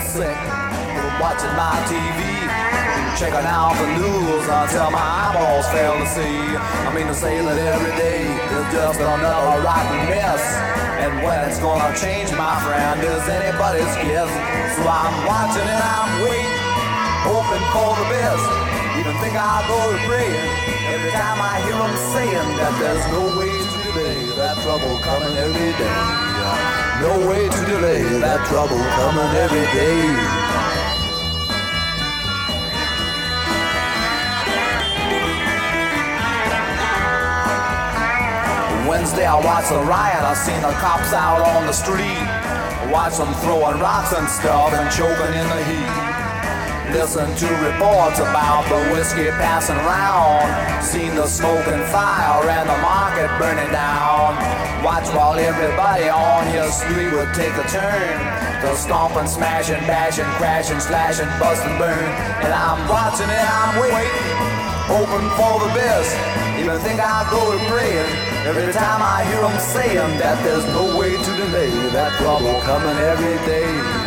sick from watching my TV. Checking out the news until my eyeballs fail to see. I mean to say that every day is just another rotten mess. And when it's gonna change, my friend, is anybody's guess. So I'm watching and I'm waiting, hoping for the best. Even think I'll go to praying every time I hear them saying that there's no way to delay that trouble coming every day. No way to delay that trouble coming every day. Wednesday I watched the riot, I seen the cops out on the street. Watch them throwing rocks and stuff and choking in the heat. Listen to reports about the whiskey passing around. Seen the smoke and fire and the market burning down. Watch while everybody on your street would take a turn. The stomping, smashing, bashing, crashing, slashing, busting, burn. And I'm watching and I'm waiting, hoping for the best. Even think I'll go to praying. Every time I hear them saying that there's no way to delay that trouble coming every day.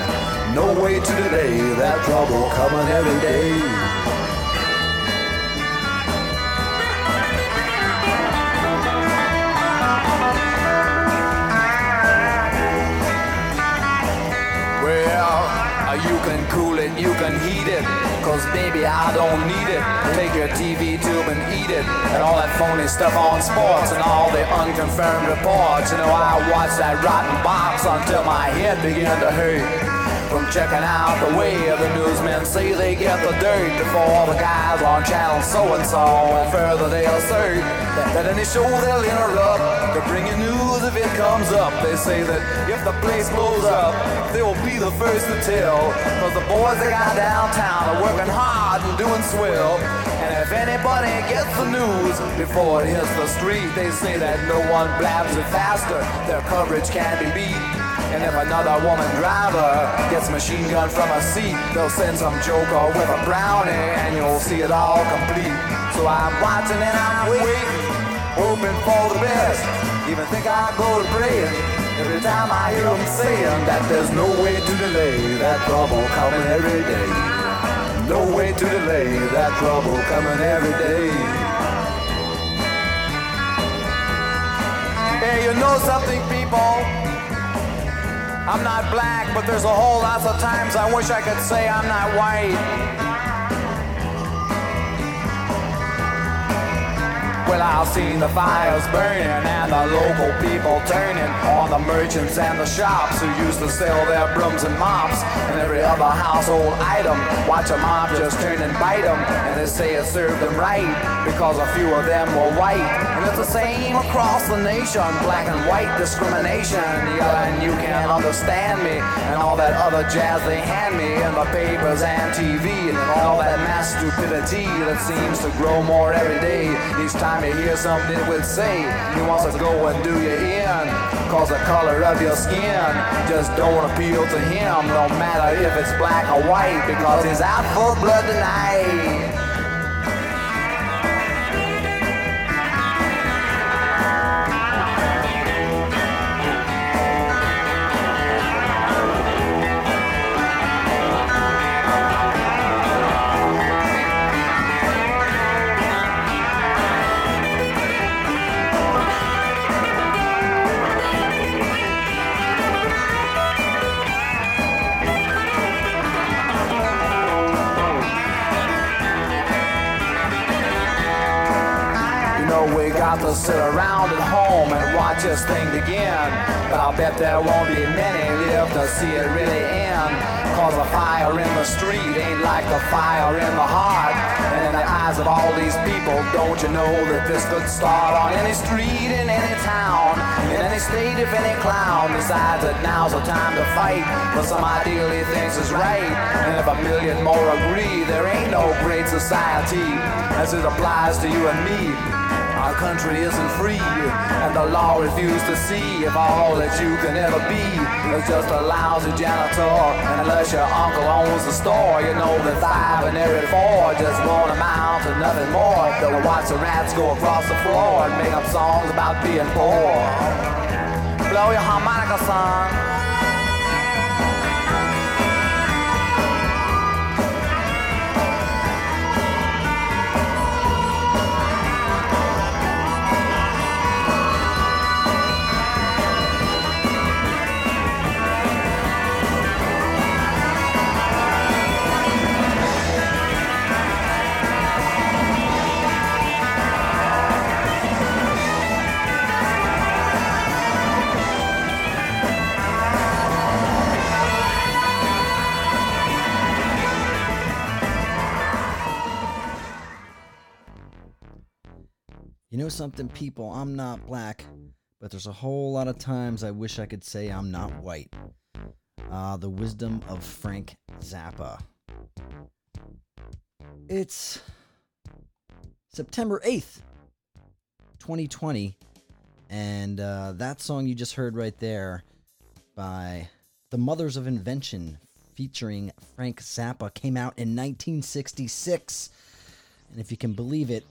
No way to delay that trouble coming every day. Well, uh, you can cool it, you can heat it. Cause baby, I don't need it. Take your TV tube and eat it. And all that phony stuff on sports and all the unconfirmed reports. You know, I watched that rotten box until my head began to hurt from checking out the way the newsmen say they get the dirt before the guys on channel so and so. And further, they assert that any show they'll interrupt to bring you news if it comes up. They say that if the place blows up, they will be the first to tell. Cause the boys they got downtown are working hard and doing swell. And if anybody gets the news before it hits the street, they say that no one blabs it faster. Their coverage can be beat. And if another woman driver gets machine gun from a seat, they'll send some joker with a brownie and you'll see it all complete. So I'm watching and I'm waiting, hoping for the best. Even think I go to praying every time I hear them saying that there's no way to delay that trouble coming every day. No way to delay that trouble coming every day. Hey, you know something, people? I'm not black, but there's a whole lot of times I wish I could say I'm not white. Well, I've seen the fires burning and the local people turning on the merchants and the shops who used to sell their brooms and mops and every other household item. Watch a mob just turn and bite them, and they say it served them right because a few of them were white. It's the same across the nation, black and white discrimination. Yeah, and you can't understand me and all that other jazz they hand me in the papers and TV and all that mass stupidity that seems to grow more every day. Each time you hear something would say he wants to go and do you in cause the color of your skin just don't appeal to him no matter if it's black or white because he's out for blood tonight for some ideal he thinks is right. And if a million more agree, there ain't no great society as it applies to you and me. Our country isn't free, and the law refuses to see if all that you can ever be is just a lousy janitor. And unless your uncle owns the store, you know that five and every four just won't amount to nothing more. They'll watch the rats go across the floor and make up songs about being poor. Blow your harmonica, son. You know something, people? I'm not black, but there's a whole lot of times I wish I could say I'm not white. Uh, the wisdom of Frank Zappa. It's September 8th, 2020, and uh, that song you just heard right there by The Mothers of Invention featuring Frank Zappa came out in 1966. And if you can believe it,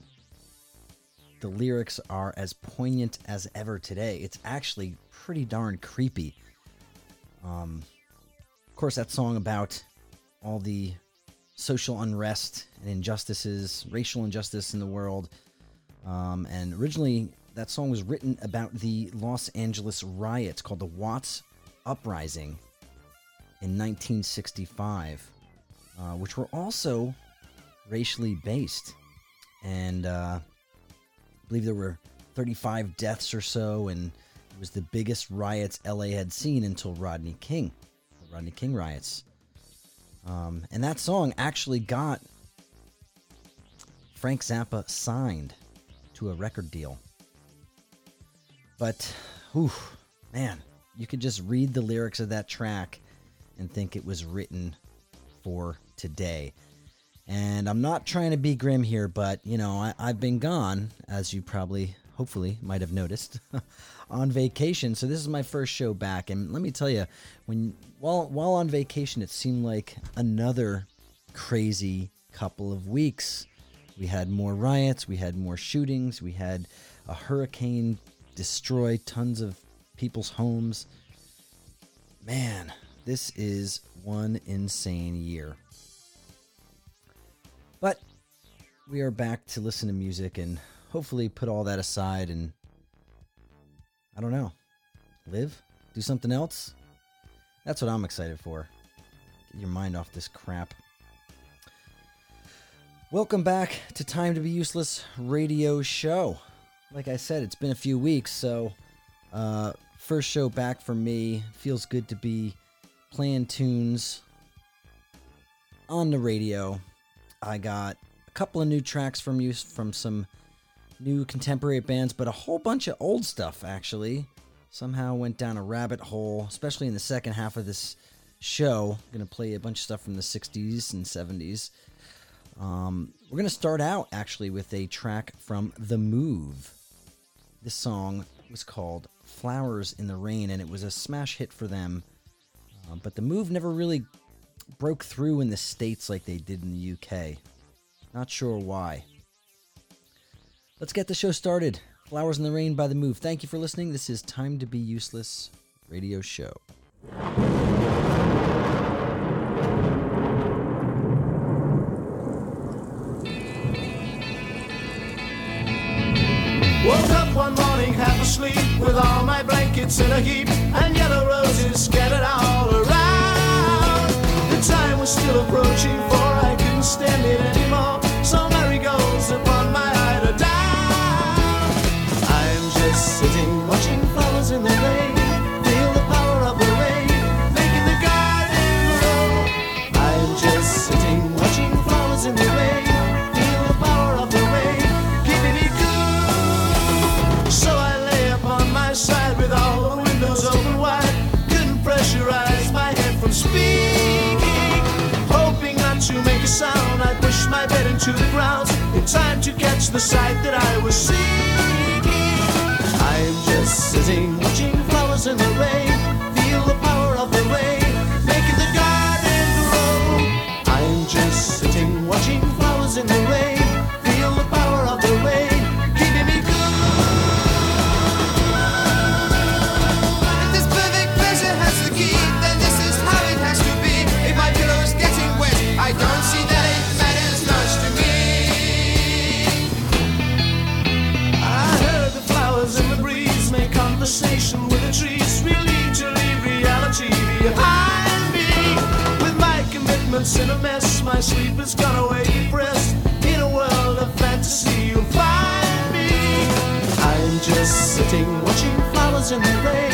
the lyrics are as poignant as ever today. It's actually pretty darn creepy. Um, of course, that song about all the social unrest and injustices, racial injustice in the world. Um, and originally, that song was written about the Los Angeles riots called the Watts Uprising in 1965, uh, which were also racially based. And uh, believe there were 35 deaths or so, and it was the biggest riots LA had seen until Rodney King, the Rodney King riots. Um, and that song actually got Frank Zappa signed to a record deal. But, whew, man, you could just read the lyrics of that track and think it was written for today. And I'm not trying to be grim here, but you know, I, I've been gone, as you probably, hopefully, might have noticed, on vacation. So this is my first show back, and let me tell you, when while while on vacation, it seemed like another crazy couple of weeks. We had more riots, we had more shootings, we had a hurricane destroy tons of people's homes. Man, this is one insane year. But we are back to listen to music and hopefully put all that aside and I don't know, live, do something else. That's what I'm excited for. Get your mind off this crap. Welcome back to Time to Be Useless radio show. Like I said, it's been a few weeks, so uh, first show back for me. Feels good to be playing tunes on the radio. I got a couple of new tracks from you from some new contemporary bands, but a whole bunch of old stuff actually. Somehow went down a rabbit hole, especially in the second half of this show. I'm gonna play a bunch of stuff from the 60s and 70s. Um, we're gonna start out actually with a track from The Move. This song was called Flowers in the Rain, and it was a smash hit for them um, but the move never really broke through in the States like they did in the UK. Not sure why. Let's get the show started. Flowers in the Rain by The Move. Thank you for listening. This is Time to Be Useless radio show. Woke up one morning half asleep with all my blankets in a heap and yellow roses scattered all around. Time was still approaching for I couldn't stand it anymore. Into the ground in time to catch the sight that I was seeking. I'm just sitting watching flowers in the rain. Commitments in a mess, my sleep has gone away depressed. In a world of fantasy, you'll find me. I'm just sitting watching flowers in the rain.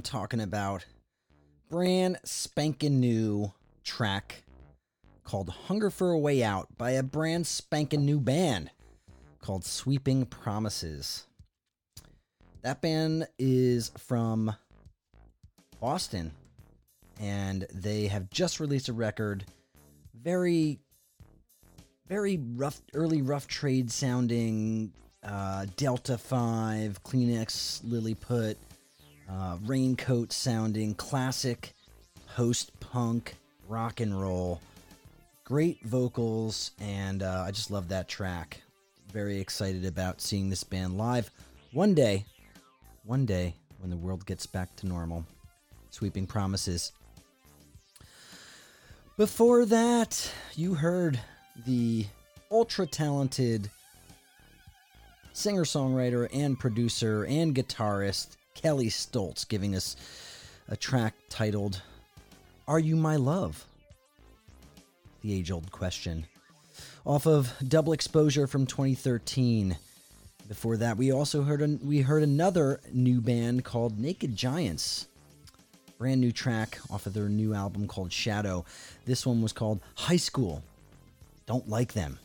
I'm talking about. Brand spanking new track called Hunger for a Way Out by a brand spanking new band called Sweeping Promises. That band is from Boston and they have just released a record. Very, very rough, early rough trade sounding uh, Delta 5, Kleenex, Lilliput, uh, raincoat sounding, classic post punk rock and roll. Great vocals, and uh, I just love that track. Very excited about seeing this band live one day. One day when the world gets back to normal. Sweeping promises. Before that, you heard the ultra talented singer songwriter and producer and guitarist Kelley Stoltz giving us a track titled Are You My Love? The age old question. Off of Double Exposure from 2013. Before that, we also heard an, we heard another new band called Naked Giants. Brand new track off of their new album called Shadow. This one was called High School. Don't like them.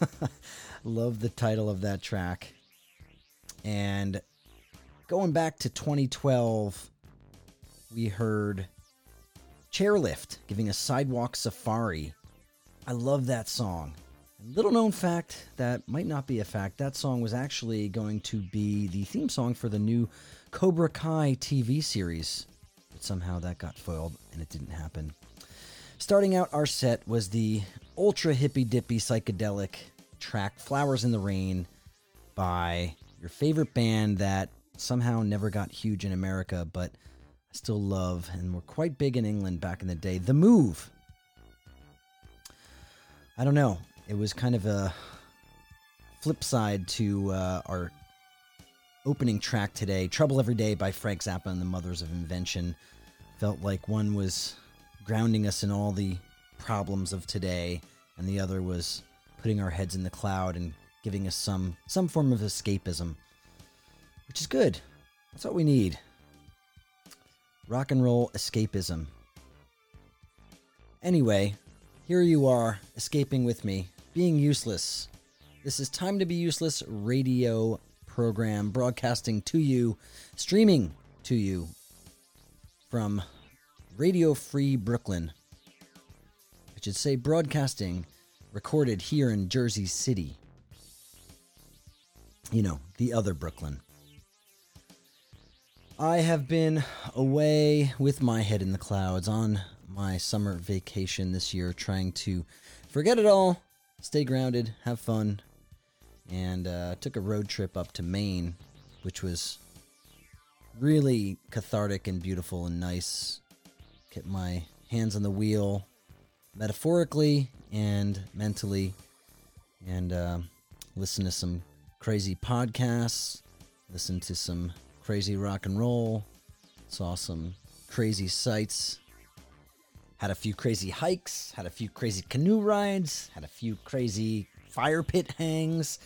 Love the title of that track. And going back to 2012, we heard Chairlift giving a sidewalk safari. I love that song. Little known fact that might not be a fact that song was actually going to be the theme song for the new Cobra Kai TV series. But somehow that got foiled and it didn't happen. Starting out our set was the ultra hippy dippy psychedelic track Flowers in the Rain by your favorite band that somehow never got huge in America, but I still love and were quite big in England back in the day. The Move. I don't know. It was kind of a flip side to uh, our opening track today, Trouble Every Day by Frank Zappa and the Mothers of Invention. Felt like one was grounding us in all the problems of today, and the other was putting our heads in the cloud and giving us some some form of escapism, which is good. That's what we need. Rock and roll escapism. Anyway, here you are, escaping with me, being useless. This is Time to Be Useless radio program broadcasting to you, streaming to you from Radio Free Brooklyn. I should say broadcasting, recorded here in Jersey City. You know, the other Brooklyn. I have been away with my head in the clouds on my summer vacation this year, trying to forget it all, stay grounded, have fun, and uh, took a road trip up to Maine, which was really cathartic and beautiful and nice. Get my hands on the wheel, metaphorically and mentally, and uh, listen to some crazy podcasts, listen to some crazy rock and roll, saw some crazy sights, had a few crazy hikes, had a few crazy canoe rides, had a few crazy fire pit hangs.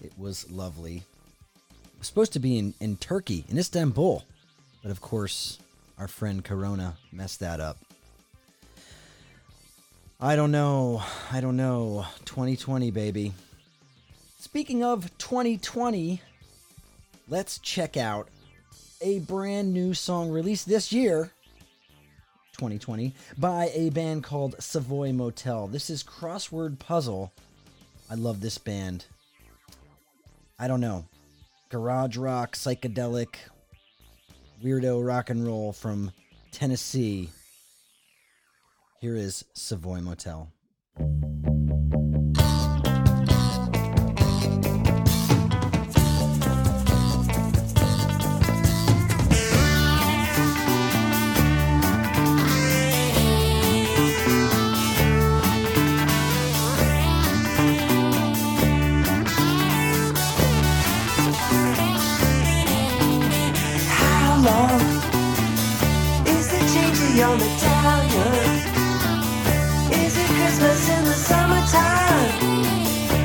It was lovely. Was supposed to be in, in Turkey, in Istanbul, but of course, our friend Corona messed that up. I don't know. I don't know. 2020, baby. Speaking of 2020, let's check out a brand new song released this year, 2020, by a band called Savoy Motel. This is Crossword Puzzle. I love this band. I don't know. Garage rock, psychedelic, weirdo rock and roll from Tennessee. Here is Savoy Motel.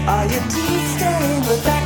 Are your teeth stained with blackberry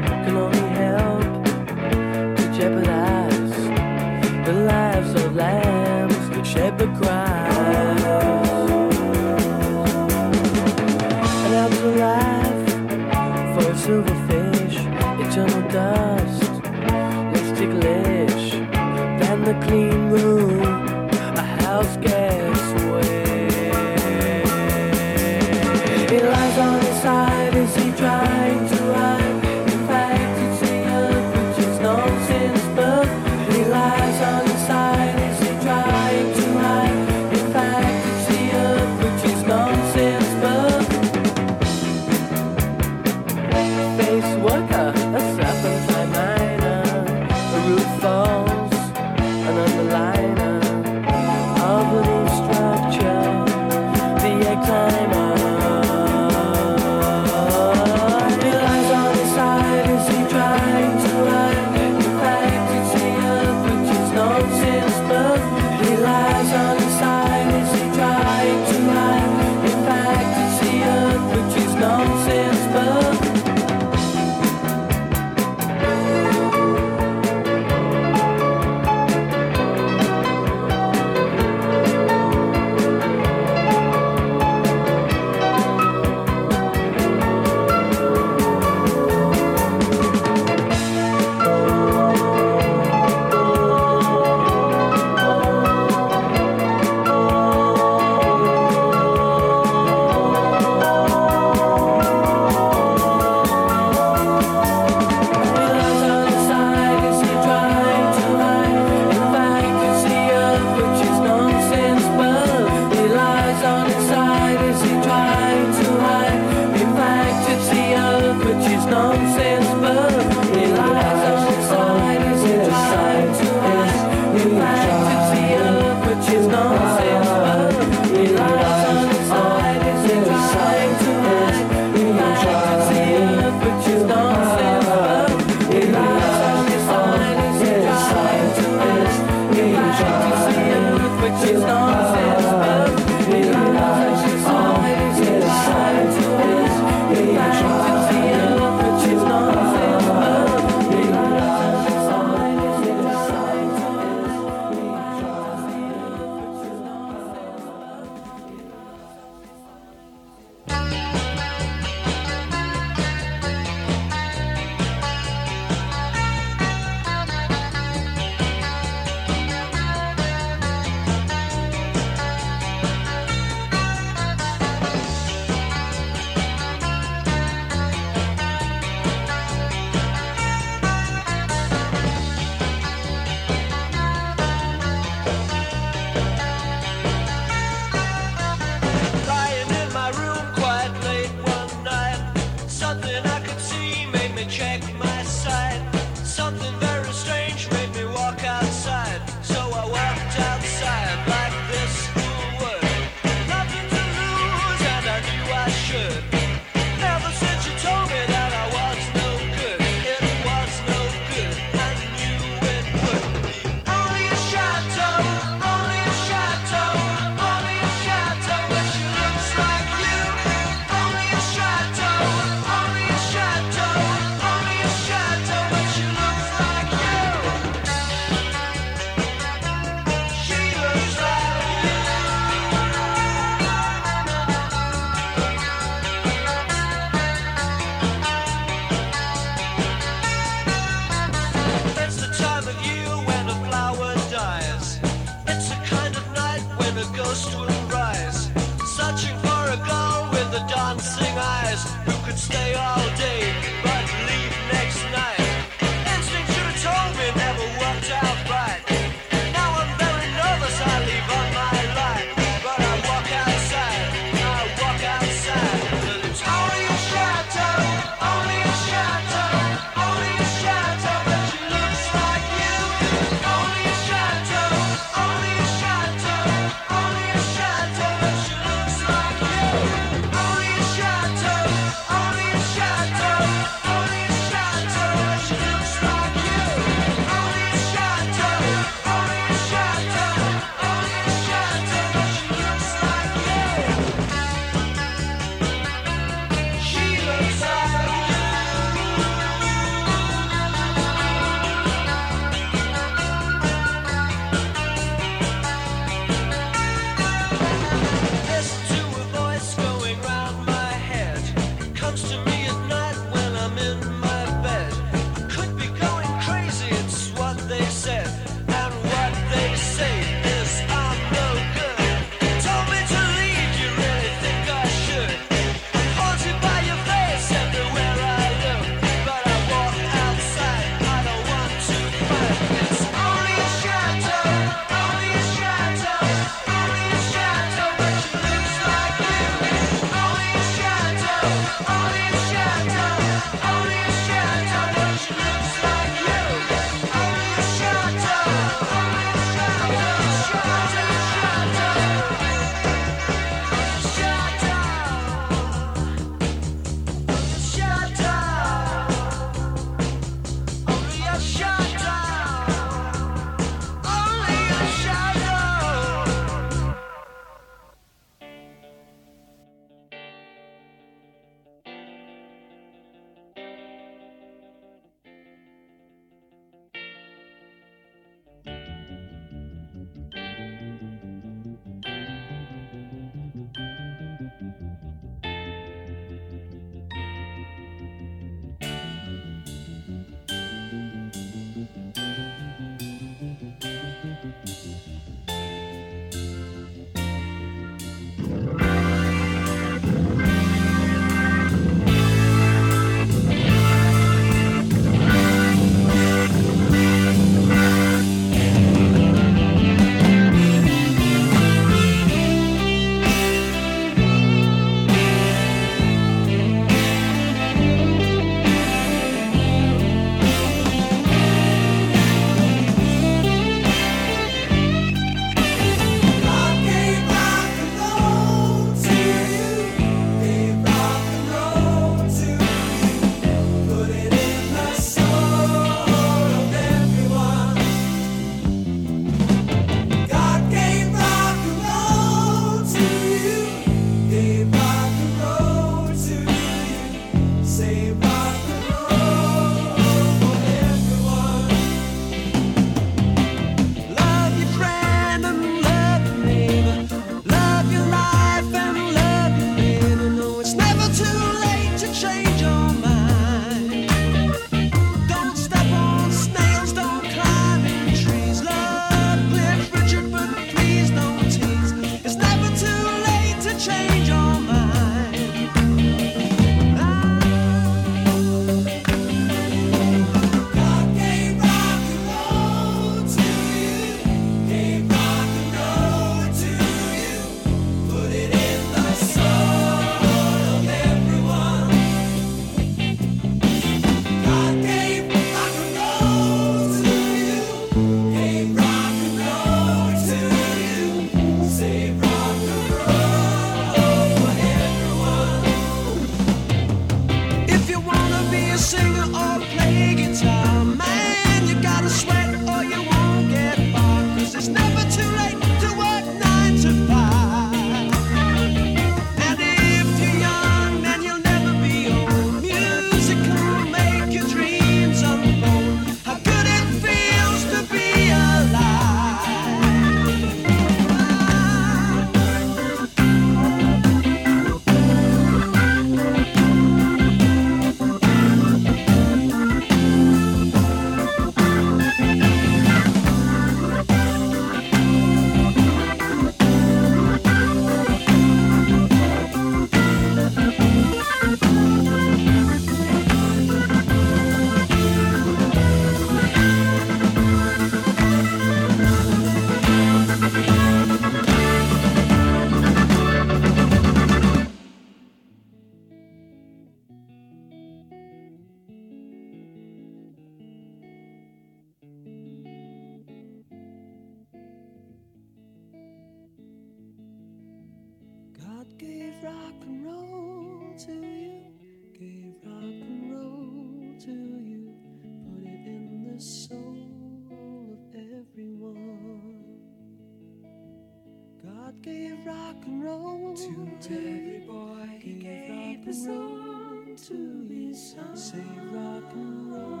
to every boy. He gave the song to his son. Say rock and roll.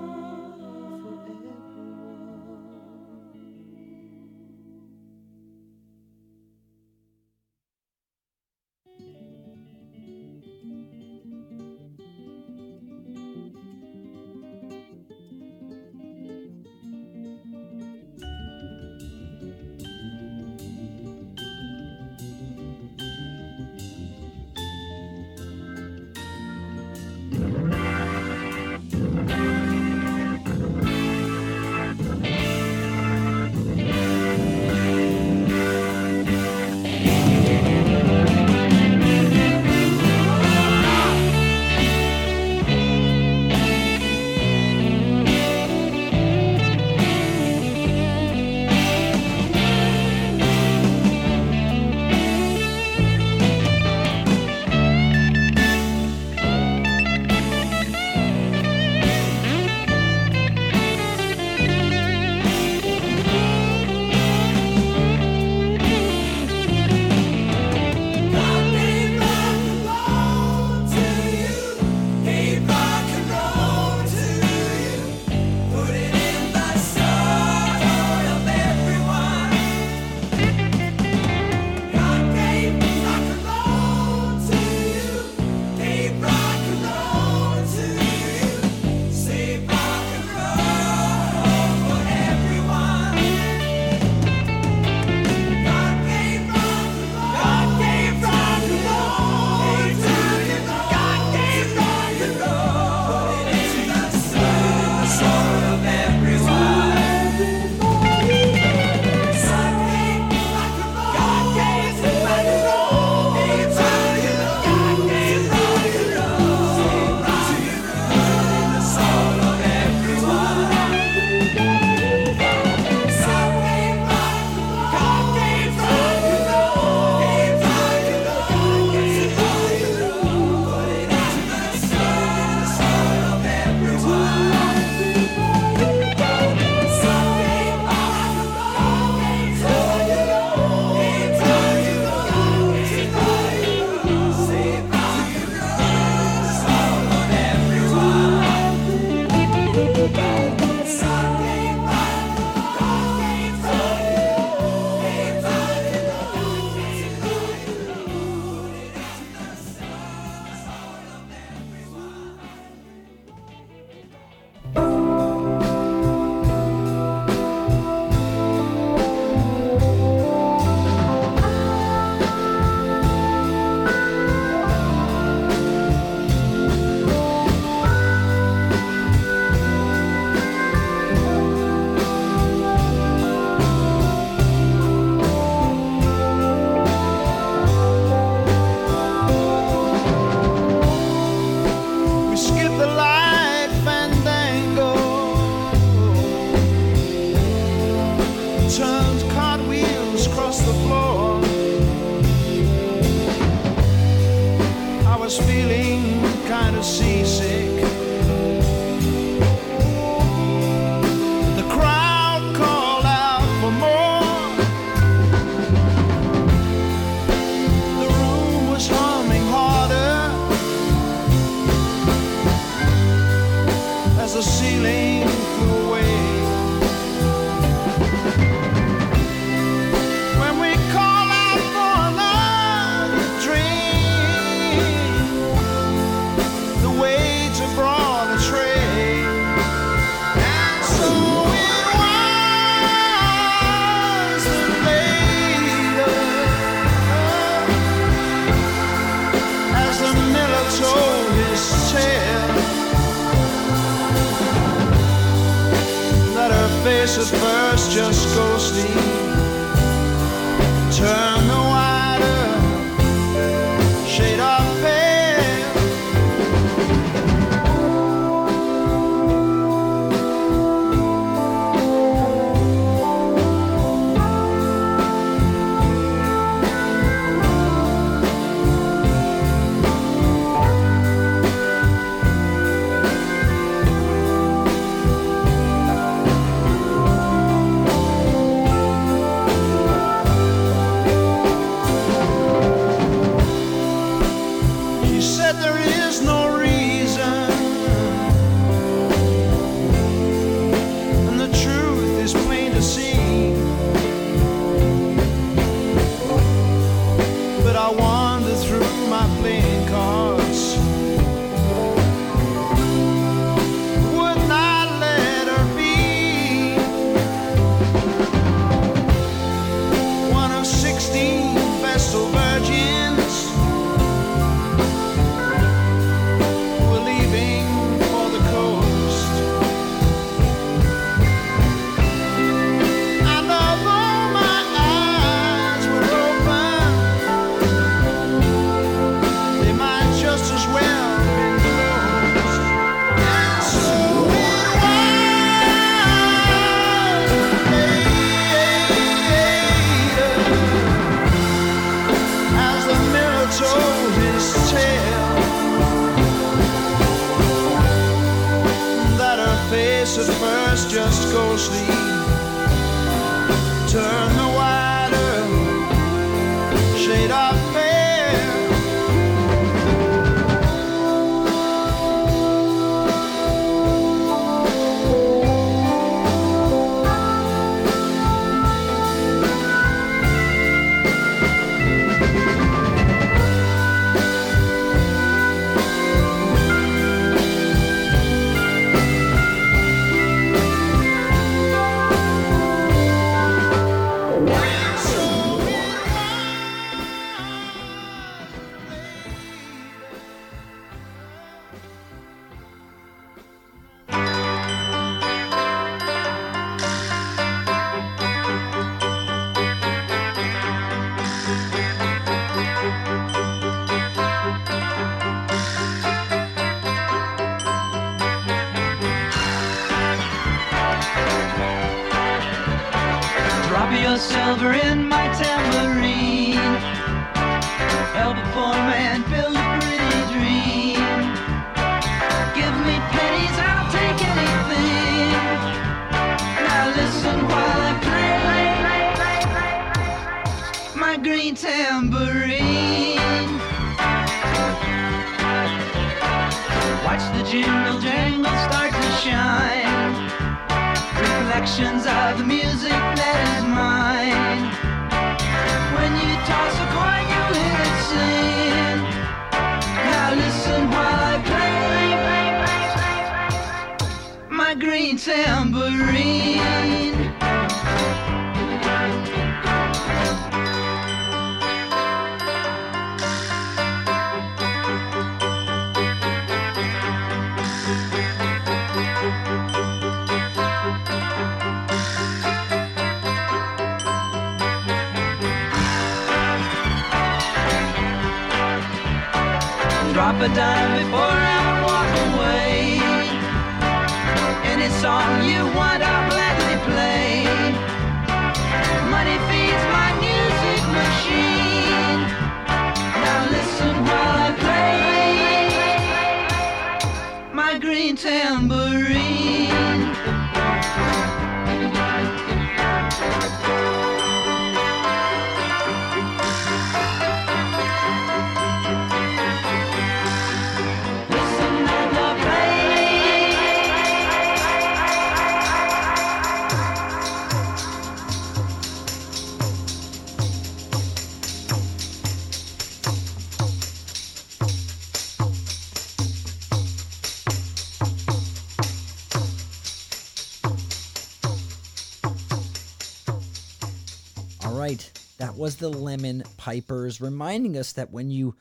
The Lemon Pipers reminding us that when you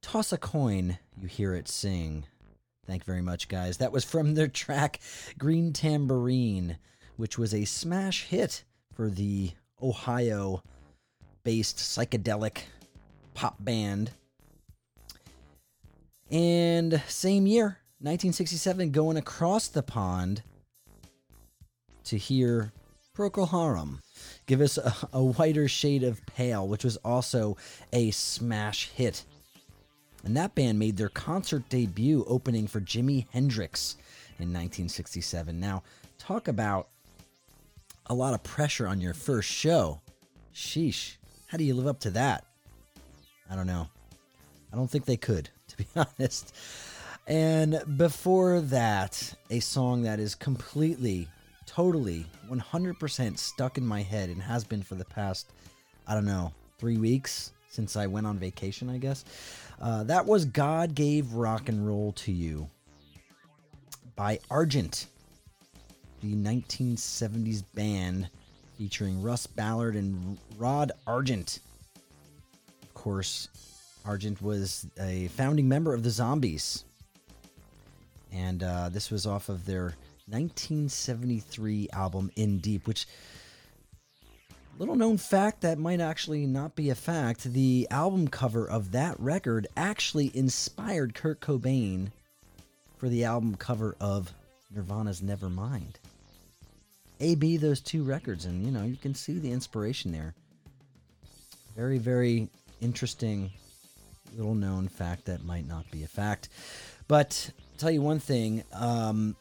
toss a coin, you hear it sing. Thank you very much, guys. That was from their track Green Tambourine, which was a smash hit for the Ohio based psychedelic pop band. And same year, 1967, going across the pond to hear Procol Harum give us a, a whiter shade of pale, which was also a smash hit. And that band made their concert debut opening for Jimi Hendrix in 1967. Now, talk about a lot of pressure on your first show. Sheesh. How do you live up to that? I don't know. I don't think they could, to be honest. And before that, a song that is completely, totally, 100% stuck in my head and has been for the past, I don't know, three weeks since I went on vacation, I guess. Uh, that was God Gave Rock and Roll to You by Argent, the 1970s band featuring Russ Ballard and Rod Argent. Of course, Argent was a founding member of the Zombies. And uh, this was off of their 1973 album In Deep, which little known fact that might actually not be a fact. The album cover of that record actually inspired Kurt Cobain for the album cover of Nirvana's Nevermind. AB those two records, and you know, you can see the inspiration there. Very, very interesting little known fact that might not be a fact. But I'll tell you one thing, um,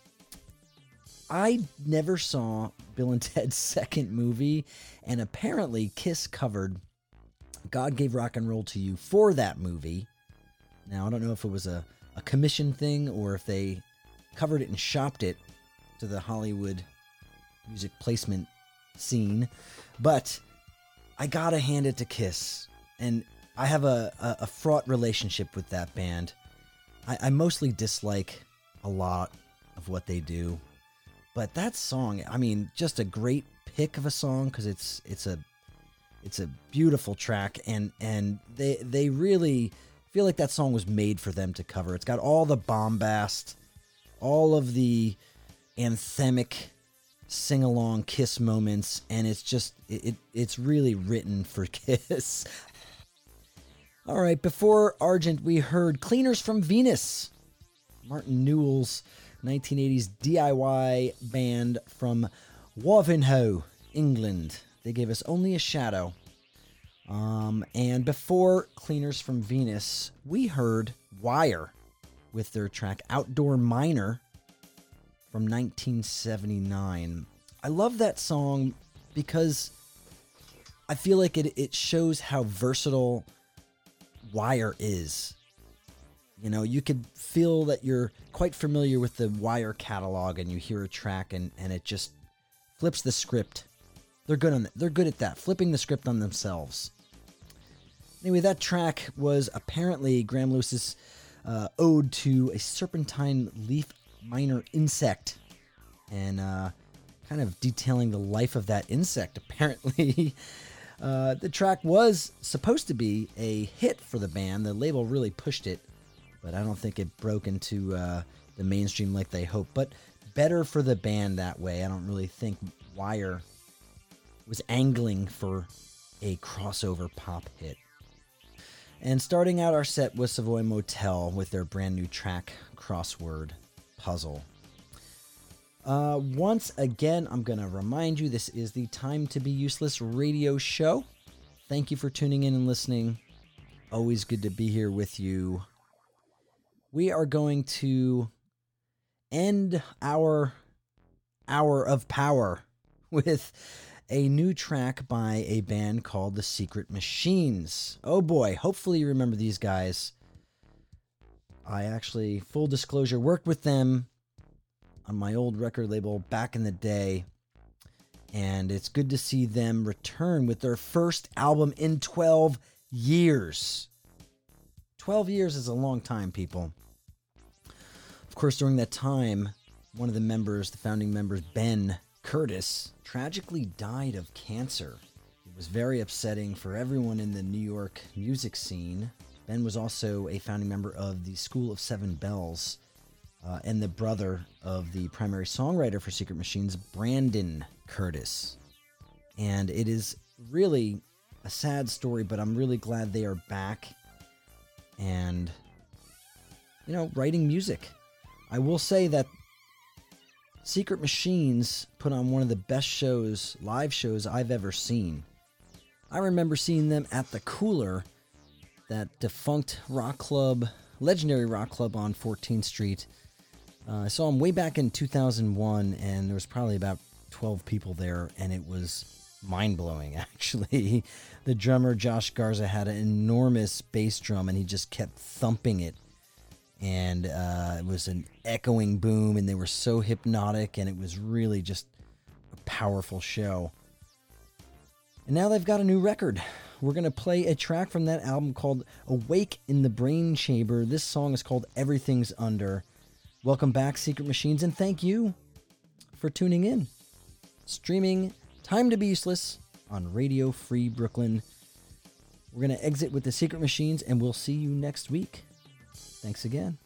I never saw Bill and Ted's second movie, and apparently Kiss covered God Gave Rock and Roll to You for that movie. Now, I don't know if it was a, a commission thing or if they covered it and shopped it to the Hollywood music placement scene, but I gotta hand it to Kiss. And I have a, a, a fraught relationship with that band. I, I mostly dislike a lot of what they do. But that song, I mean, just a great pick of a song because it's it's a it's a beautiful track and and they they really feel like that song was made for them to cover. It's got all the bombast, all of the anthemic sing along kiss moments and it's just it, it it's really written for kiss. all right, before Argent we heard Cleaners from Venus. Martin Newell's 1980s DIY band from Wivenhoe, England. They gave us Only a Shadow. Um, and before Cleaners from Venus, we heard Wire with their track Outdoor Miner from 1979. I love that song because I feel like it, it shows how versatile Wire is. You know, you could feel that you're quite familiar with the Wire catalog and you hear a track and, and it just flips the script. They're good on that. they're good at that, flipping the script on themselves. Anyway, that track was apparently Graham Lewis's uh, ode to a serpentine leaf miner insect, and uh, kind of detailing the life of that insect. Apparently, uh, the track was supposed to be a hit for the band. The label really pushed it, but I don't think it broke into uh, the mainstream like they hoped. But better for the band that way. I don't really think Wire was angling for a crossover pop hit. And starting out our set was Savoy Motel with their brand new track, Crossword Puzzle. Uh, once again, I'm going to remind you this is the Time to Be Useless radio show. Thank you for tuning in and listening. Always good to be here with you. We are going to end our hour of power with a new track by a band called The Secret Machines. Oh boy, hopefully you remember these guys. I actually, full disclosure, worked with them on my old record label back in the day. And it's good to see them return with their first album in 12 years. 12 years is a long time, people. Of course, during that time, one of the members, the founding members, Ben Curtis, tragically died of cancer. It was very upsetting for everyone in the New York music scene. Ben was also a founding member of the School of Seven Bells uh, and the brother of the primary songwriter for Secret Machines, Brandon Curtis. And it is really a sad story, but I'm really glad they are back and, you know, writing music. I will say that Secret Machines put on one of the best shows, live shows I've ever seen. I remember seeing them at the Cooler, that defunct rock club, legendary rock club on 14th Street. Uh, I saw them way back in 2001, and there was probably about 12 people there, and it was mind blowing, actually. The drummer, Josh Garza, had an enormous bass drum and he just kept thumping it. And uh, it was an echoing boom, and they were so hypnotic, and it was really just a powerful show. And now they've got a new record. We're going to play a track from that album called Awake in the Brain Chamber. This song is called Everything's Under. Welcome back, Secret Machines, and thank you for tuning in. Streaming Time to Be Useless on Radio Free Brooklyn. We're going to exit with the Secret Machines, and we'll see you next week. Thanks again.